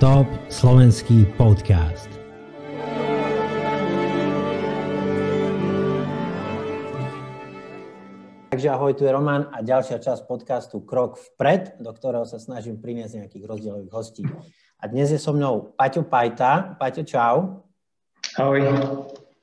Top slovenský podcast. Takže ahoj, tu je Roman a ďalšia časť podcastu Krok vpred, do ktorého sa snažím priniesť nejakých rozdielových hostí. A dnes je so mnou Paťo Pajta. Paťo, čau. Ahoj.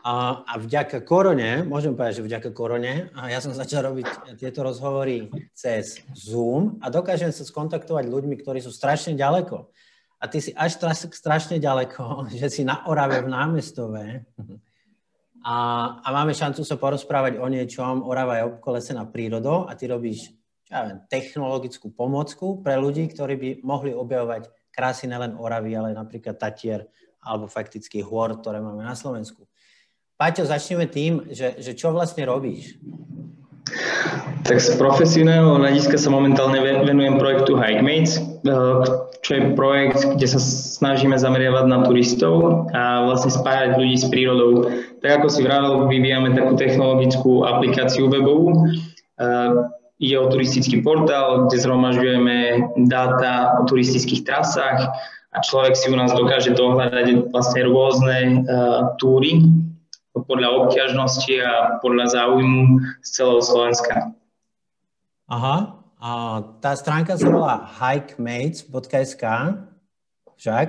A, a vďaka korone, môžem povedať, že vďaka korone, a ja som začal robiť tieto rozhovory cez Zoom a dokážem sa skontaktovať ľuďmi, ktorí sú strašne ďaleko a ty si až strašne ďaleko, že si na Orave v námestove a, a máme šancu sa porozprávať o niečom. Orava je obkolesená prírodou a ty robíš ja viem, technologickú pomocku pre ľudí, ktorí by mohli objavovať krásy nelen Oravy, ale napríklad Tatier alebo fakticky hôr, ktoré máme na Slovensku. Paťo, začneme tým, že, že čo vlastne robíš? Tak z profesionálneho hľadiska sa momentálne venujem projektu Hikemates, eh, čo je projekt, kde sa snažíme zameriavať na turistov a vlastne spájať ľudí s prírodou. Tak ako si vravel, vyvíjame takú technologickú aplikáciu webovú. Eh, ide o turistický portál, kde zhromažďujeme dáta o turistických trasách a človek si u nás dokáže dohľadať vlastne rôzne uh, túry podľa obťažnosti a podľa záujmu z celého Slovenska. Aha, a tá stránka sa volá hikemates.sk, však?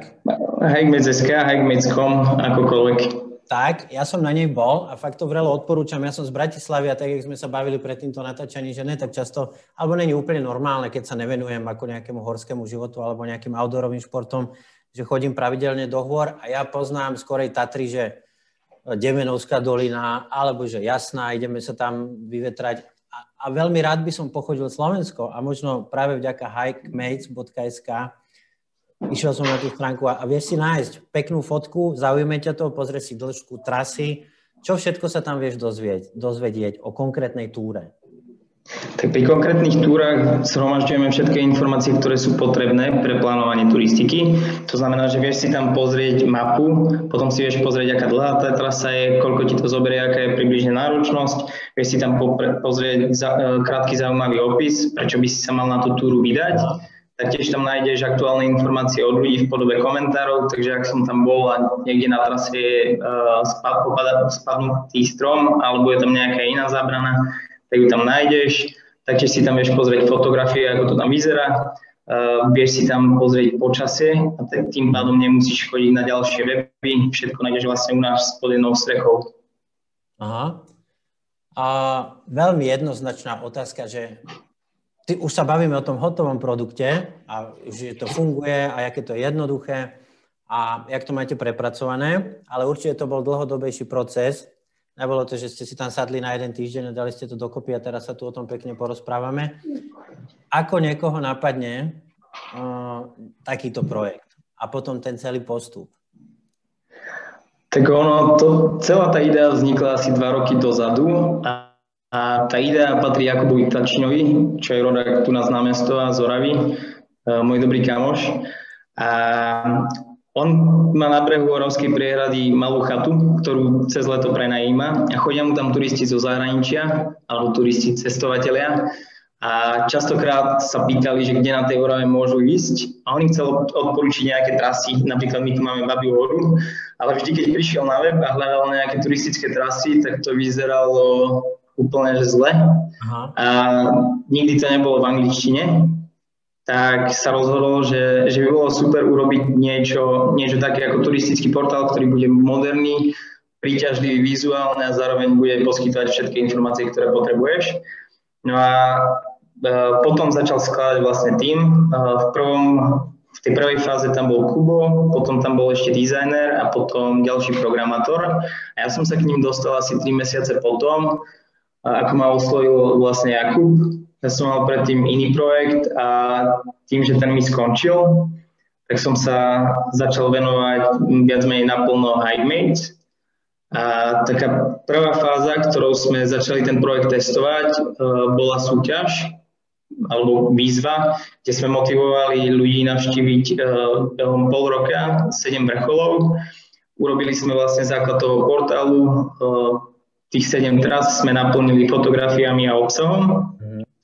Hikemates.sk, hikemates.com, akokoľvek. Tak, ja som na nej bol a fakt to vrelo odporúčam. Ja som z Bratislavy a tak, jak sme sa bavili pred týmto natáčaním, že ne tak často, alebo není úplne normálne, keď sa nevenujem ako nejakému horskému životu alebo nejakým outdoorovým športom, že chodím pravidelne do hôr a ja poznám skorej Tatry, že Demenovská dolina, alebo že jasná, ideme sa tam vyvetrať. A, a veľmi rád by som pochodil Slovensko a možno práve vďaka hikemates.sk išiel som na tú stránku a, a vieš si nájsť peknú fotku, zaujíme ťa to, pozrie si dĺžku trasy, čo všetko sa tam vieš dozvieť, dozvedieť o konkrétnej túre. Tak pri konkrétnych túrach zhromažďujeme všetky informácie, ktoré sú potrebné pre plánovanie turistiky. To znamená, že vieš si tam pozrieť mapu, potom si vieš pozrieť, aká dlhá tá trasa je, koľko ti to zoberie, aká je približne náročnosť. Vieš si tam pozrieť e, krátky zaujímavý opis, prečo by si sa mal na tú túru vydať. Taktiež tam nájdeš aktuálne informácie od ľudí v podobe komentárov, takže ak som tam bol a niekde na trase je uh, spadnutý strom alebo je tam nejaká iná zábrana, tak ju tam nájdeš, taktiež si tam vieš pozrieť fotografie, ako to tam vyzerá, uh, vieš si tam pozrieť počasie a tým pádom nemusíš chodiť na ďalšie weby, všetko nájdeš vlastne u nás pod jednou strechou. Aha. A veľmi jednoznačná otázka, že ty, už sa bavíme o tom hotovom produkte a že to funguje a aké to je jednoduché a jak to máte prepracované, ale určite to bol dlhodobejší proces Nebolo to, že ste si tam sadli na jeden týždeň a dali ste to dokopy a teraz sa tu o tom pekne porozprávame. Ako niekoho napadne uh, takýto projekt a potom ten celý postup? Tak ono, to, celá tá idea vznikla asi dva roky dozadu a, a tá idea patrí Jakubovi Tačinovi, čo je rodak tu na známestva z Oravy, uh, môj dobrý kamoš. A on má na brehu Oravskej priehrady malú chatu, ktorú cez leto prenajíma a chodia mu tam turisti zo zahraničia alebo turisti cestovatelia. A častokrát sa pýtali, že kde na tej Orave môžu ísť. A on im chcel odporučiť nejaké trasy, napríklad my tu máme Babiu horu, ale vždy, keď prišiel na web a hľadal nejaké turistické trasy, tak to vyzeralo úplne že zle. Aha. a nikdy to nebolo v angličtine, tak sa rozhodol, že, že by bolo super urobiť niečo, niečo také ako turistický portál, ktorý bude moderný, príťažlivý vizuálne a zároveň bude poskytovať všetky informácie, ktoré potrebuješ. No a e, potom začal skladať vlastne tým. E, v, prvom, v tej prvej fáze tam bol Kubo, potom tam bol ešte dizajner a potom ďalší programátor. A ja som sa k ním dostal asi 3 mesiace potom, ako ma oslovil vlastne Jakub, ja som mal predtým iný projekt a tým, že ten mi skončil, tak som sa začal venovať viac menej naplno Hikemates. A taká prvá fáza, ktorou sme začali ten projekt testovať, e, bola súťaž alebo výzva, kde sme motivovali ľudí navštíviť e, behom pol roka 7 vrcholov. Urobili sme vlastne základ toho portálu, e, tých 7 tras sme naplnili fotografiami a obsahom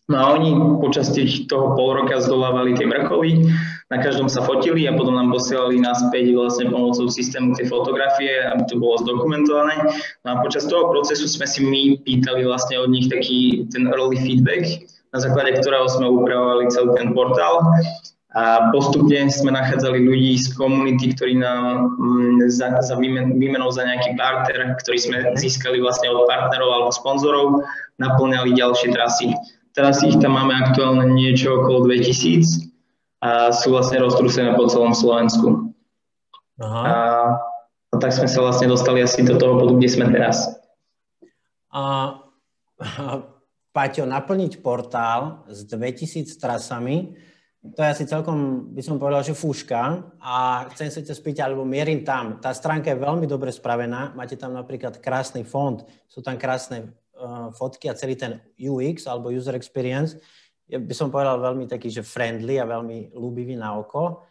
No a oni počas tých, toho pol roka zdolávali tie vrcholy, na každom sa fotili a potom nám posielali naspäť vlastne pomocou systému tie fotografie, aby to bolo zdokumentované. No a počas toho procesu sme si my pýtali vlastne od nich taký ten early feedback, na základe ktorého sme upravovali celý ten portál a postupne sme nachádzali ľudí z komunity, ktorí nám mm, za, za výmen, výmenou za nejaký partner, ktorý sme získali vlastne od partnerov alebo sponzorov, naplňali ďalšie trasy. Teraz ich tam máme aktuálne niečo okolo 2000 a sú vlastne roztrúsené po celom Slovensku. Aha. A, a tak sme sa vlastne dostali asi do toho bodu, kde sme teraz. A, Paťo, naplniť portál s 2000 trasami, to je asi celkom, by som povedal, že fúška a chcem sa ťa spýtať, alebo mierim tam. Tá stránka je veľmi dobre spravená, máte tam napríklad krásny fond, sú tam krásne fotky a celý ten UX alebo user experience je, by som povedal veľmi taký, že friendly a veľmi ľúbivý na oko.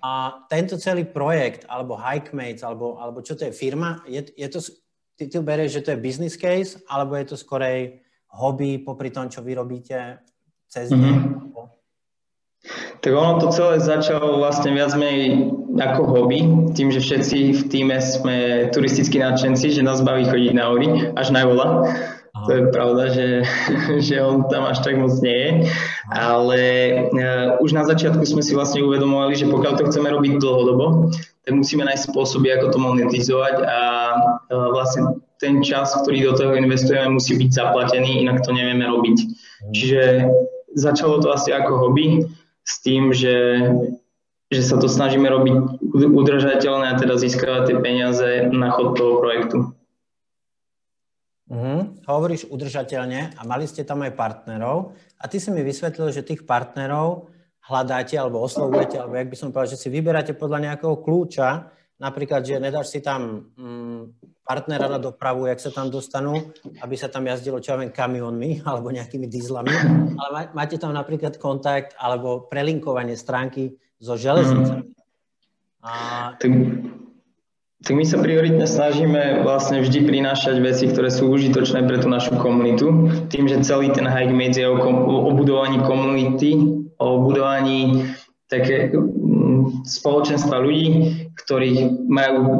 A tento celý projekt, alebo Hikemates, alebo, alebo čo to je firma, je, je to, ty, ty berieš, že to je business case, alebo je to skorej hobby popri tom, čo vy robíte cez deň? Mm-hmm. Tak ono to celé začalo vlastne viac menej ako hobby, tým, že všetci v týme sme turistickí nadšenci, že nás baví chodiť na hory, až najvoľa. To je pravda, že, že on tam až tak moc nie je, ale uh, už na začiatku sme si vlastne uvedomovali, že pokiaľ to chceme robiť dlhodobo, tak musíme nájsť spôsoby, ako to monetizovať a uh, vlastne ten čas, ktorý do toho investujeme, musí byť zaplatený, inak to nevieme robiť. Mhm. Čiže začalo to asi ako hobby, s tým, že, že sa to snažíme robiť udržateľné a teda získavať tie peniaze na chod toho projektu. Mm, hovoríš udržateľne a mali ste tam aj partnerov a ty si mi vysvetlil, že tých partnerov hľadáte alebo oslovujete, alebo jak by som povedal, že si vyberáte podľa nejakého kľúča, napríklad, že nedáš si tam mm, partnera na dopravu, jak sa tam dostanú, aby sa tam jazdilo, čo ja viem, kamionmi alebo nejakými dízlami, ale máte tam napríklad kontakt alebo prelinkovanie stránky so železnicami. Mm. A... tak my sa prioritne snažíme vlastne vždy prinášať veci, ktoré sú užitočné pre tú našu komunitu. Tým, že celý ten hike media je o, kom- o budovaní komunity, o budovaní také mm, spoločenstva ľudí, ktorí majú e,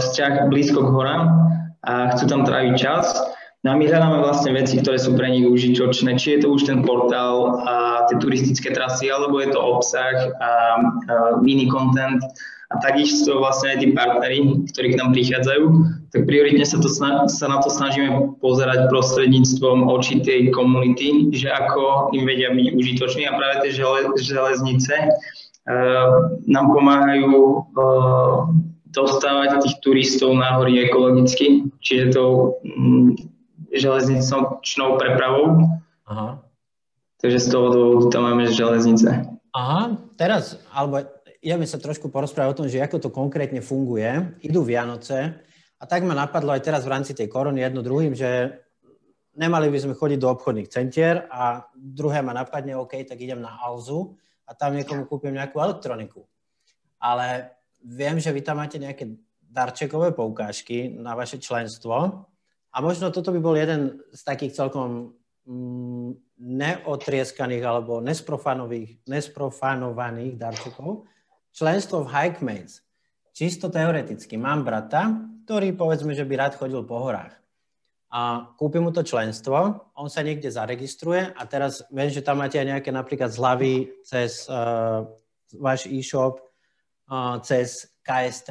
vzťah blízko k horám a chcú tam tráviť čas. No a my hľadáme vlastne veci, ktoré sú pre nich užitočné, či je to už ten portál a tie turistické trasy, alebo je to obsah a, a iný content a takisto vlastne aj tí partneri, ktorí k nám prichádzajú, tak prioritne sa, to, sa na to snažíme pozerať prostredníctvom očí tej komunity, že ako im vedia byť užitoční a práve tie žele, železnice uh, nám pomáhajú uh, dostávať tých turistov na hory ekologicky, čiže tou um, železničnou prepravou. Aha. Takže z toho dôvodu tam máme železnice. Aha, teraz, alebo ideme sa trošku porozprávať o tom, že ako to konkrétne funguje. Idú Vianoce a tak ma napadlo aj teraz v rámci tej korony jedno druhým, že nemali by sme chodiť do obchodných centier a druhé ma napadne, OK, tak idem na Alzu a tam niekomu kúpim nejakú elektroniku. Ale viem, že vy tam máte nejaké darčekové poukážky na vaše členstvo a možno toto by bol jeden z takých celkom mm, neotrieskaných alebo nesprofanovaných darčekov, členstvo v Hikemates. Čisto teoreticky. Mám brata, ktorý povedzme, že by rád chodil po horách. A kúpim mu to členstvo, on sa niekde zaregistruje a teraz viem, že tam máte aj nejaké napríklad zľavy cez uh, váš e-shop, uh, cez KST,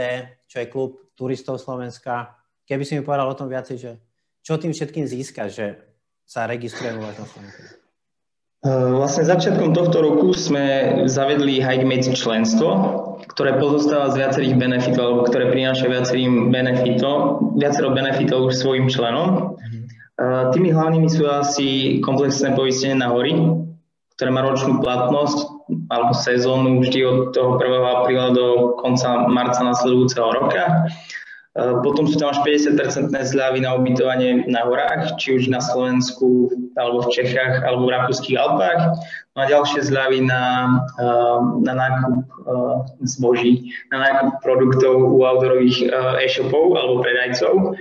čo je klub turistov Slovenska. Keby si mi povedal o tom viacej, že čo tým všetkým získa, že sa registruje u vás na Slovensku? Eh, vlastne začiatkom tohto roku sme zavedli Hikemates členstvo, ktoré pozostáva z viacerých benefitov, alebo ktoré prináša viacerým benefitov, viacero benefitov už svojim členom. Mhm. Eh, tými hlavnými sú asi komplexné poistenie na hory, ktoré má ročnú platnosť alebo sezónu vždy od toho 1. apríla do konca marca nasledujúceho roka. Eh, potom sú tam až 50% zľavy na ubytovanie na horách, či už na Slovensku, alebo v Čechách, alebo v Rakúskych Alpách. No a ďalšie zľavy na, eh, na nákup eh, zboží, na nákup produktov u outdoorových e-shopov alebo predajcov.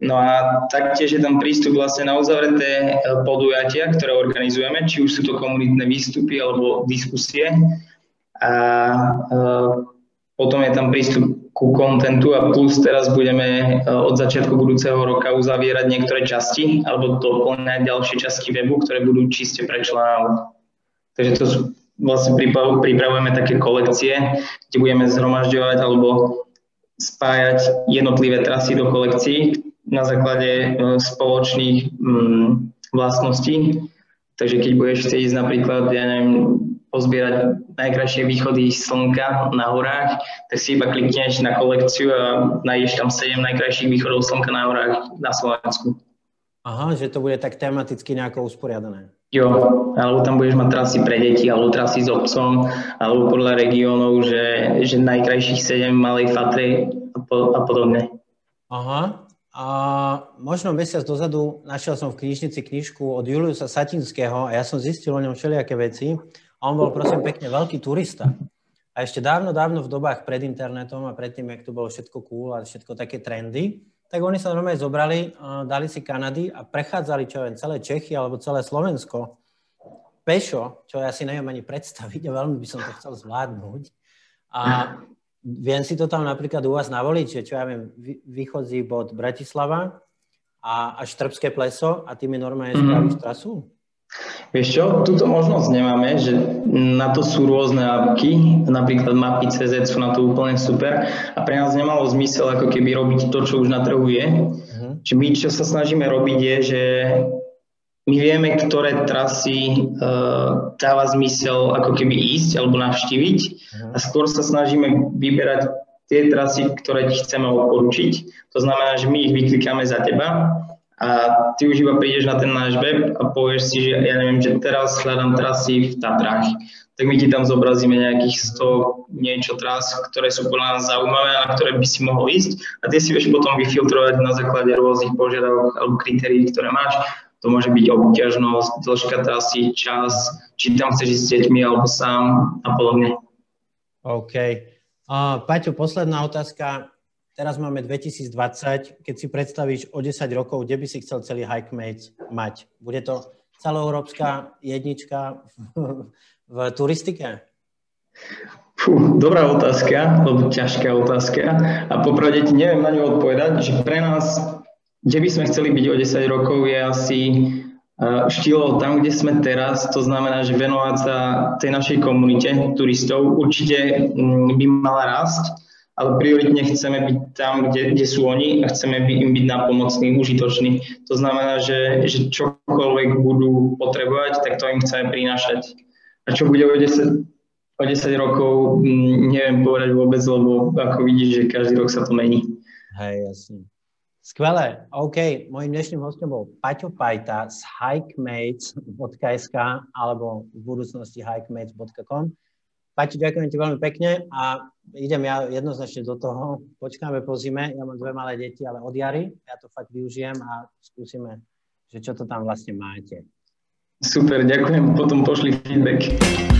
No a taktiež je tam prístup vlastne na uzavreté podujatia, ktoré organizujeme, či už sú to komunitné výstupy alebo diskusie a potom je tam prístup ku kontentu a plus teraz budeme od začiatku budúceho roka uzavierať niektoré časti alebo doplňať ďalšie časti webu, ktoré budú čiste pre členov. Takže to vlastne pripravujeme také kolekcie, kde budeme zhromažďovať alebo spájať jednotlivé trasy do kolekcií na základe e, spoločných mm, vlastností. Takže keď budeš chcieť ísť napríklad, ja neviem, pozbierať najkrajšie východy slnka na horách, tak si iba klikneš na kolekciu a nájdeš tam 7 najkrajších východov slnka na horách na Slovensku. Aha, že to bude tak tematicky nejako usporiadané. Jo, alebo tam budeš mať trasy pre deti, alebo trasy s obcom, alebo podľa regiónov, že, že najkrajších 7 malej Fatry a, po, a podobne. Aha, a možno mesiac dozadu našiel som v knižnici knižku od Juliusa Satinského a ja som zistil o ňom všelijaké veci. A on bol prosím pekne veľký turista. A ešte dávno, dávno v dobách pred internetom a predtým, jak tu bolo všetko cool a všetko také trendy, tak oni sa normálne zobrali, dali si Kanady a prechádzali, čo viem, celé Čechy alebo celé Slovensko pešo, čo ja si neviem ani predstaviť a veľmi by som to chcel zvládnuť. A viem si to tam napríklad u vás navoliť, že čo ja viem, vychodzí bod Bratislava a až Štrbské pleso a ty mi normálne spravíš trasu? Vieš čo, túto možnosť nemáme, že na to sú rôzne apky, napríklad mapy CZ sú na to úplne super a pre nás nemalo zmysel ako keby robiť to, čo už na trhu je. Uh-huh. Čiže my, čo sa snažíme robiť je, že my vieme, ktoré trasy uh, dáva zmysel ako keby ísť alebo navštíviť uh-huh. a skôr sa snažíme vyberať tie trasy, ktoré ti chceme odporučiť. To znamená, že my ich vyklikáme za teba a ty už iba prídeš na ten náš web a povieš si, že ja neviem, že teraz hľadám trasy v Tatrách. Tak my ti tam zobrazíme nejakých 100 niečo tras, ktoré sú podľa nás zaujímavé a na ktoré by si mohol ísť a ty si vieš potom vyfiltrovať na základe rôznych požiadavok alebo kritérií, ktoré máš. To môže byť obťažnosť, dĺžka trasy, čas, či tam chceš ísť s deťmi alebo sám a podobne. OK. Uh, Paťo, posledná otázka teraz máme 2020, keď si predstavíš o 10 rokov, kde by si chcel celý Hikemates mať? Bude to celoeurópska jednička v, turistike? Fú, dobrá otázka, alebo ťažká otázka. A popravde ti neviem na ňu odpovedať, že pre nás, kde by sme chceli byť o 10 rokov, je asi e, štýlo tam, kde sme teraz, to znamená, že venovať sa tej našej komunite turistov určite mm, by mala rásť ale prioritne chceme byť tam, kde, kde sú oni a chceme by, im byť nápomocní, užitoční. To znamená, že, že čokoľvek budú potrebovať, tak to im chceme prinášať. A čo bude o 10, o 10 rokov, mm, neviem povedať vôbec, lebo ako vidíš, že každý rok sa to mení. Hej, jasne. Skvelé. OK, môjim dnešným hostom bol Paťo Pajta z hikemates.sk alebo v budúcnosti hikemates.com. Paťo, ďakujem ti veľmi pekne a idem ja jednoznačne do toho. Počkáme po zime, ja mám dve malé deti, ale od jary ja to fakt využijem a skúsime, že čo to tam vlastne máte. Super, ďakujem, potom pošli feedback.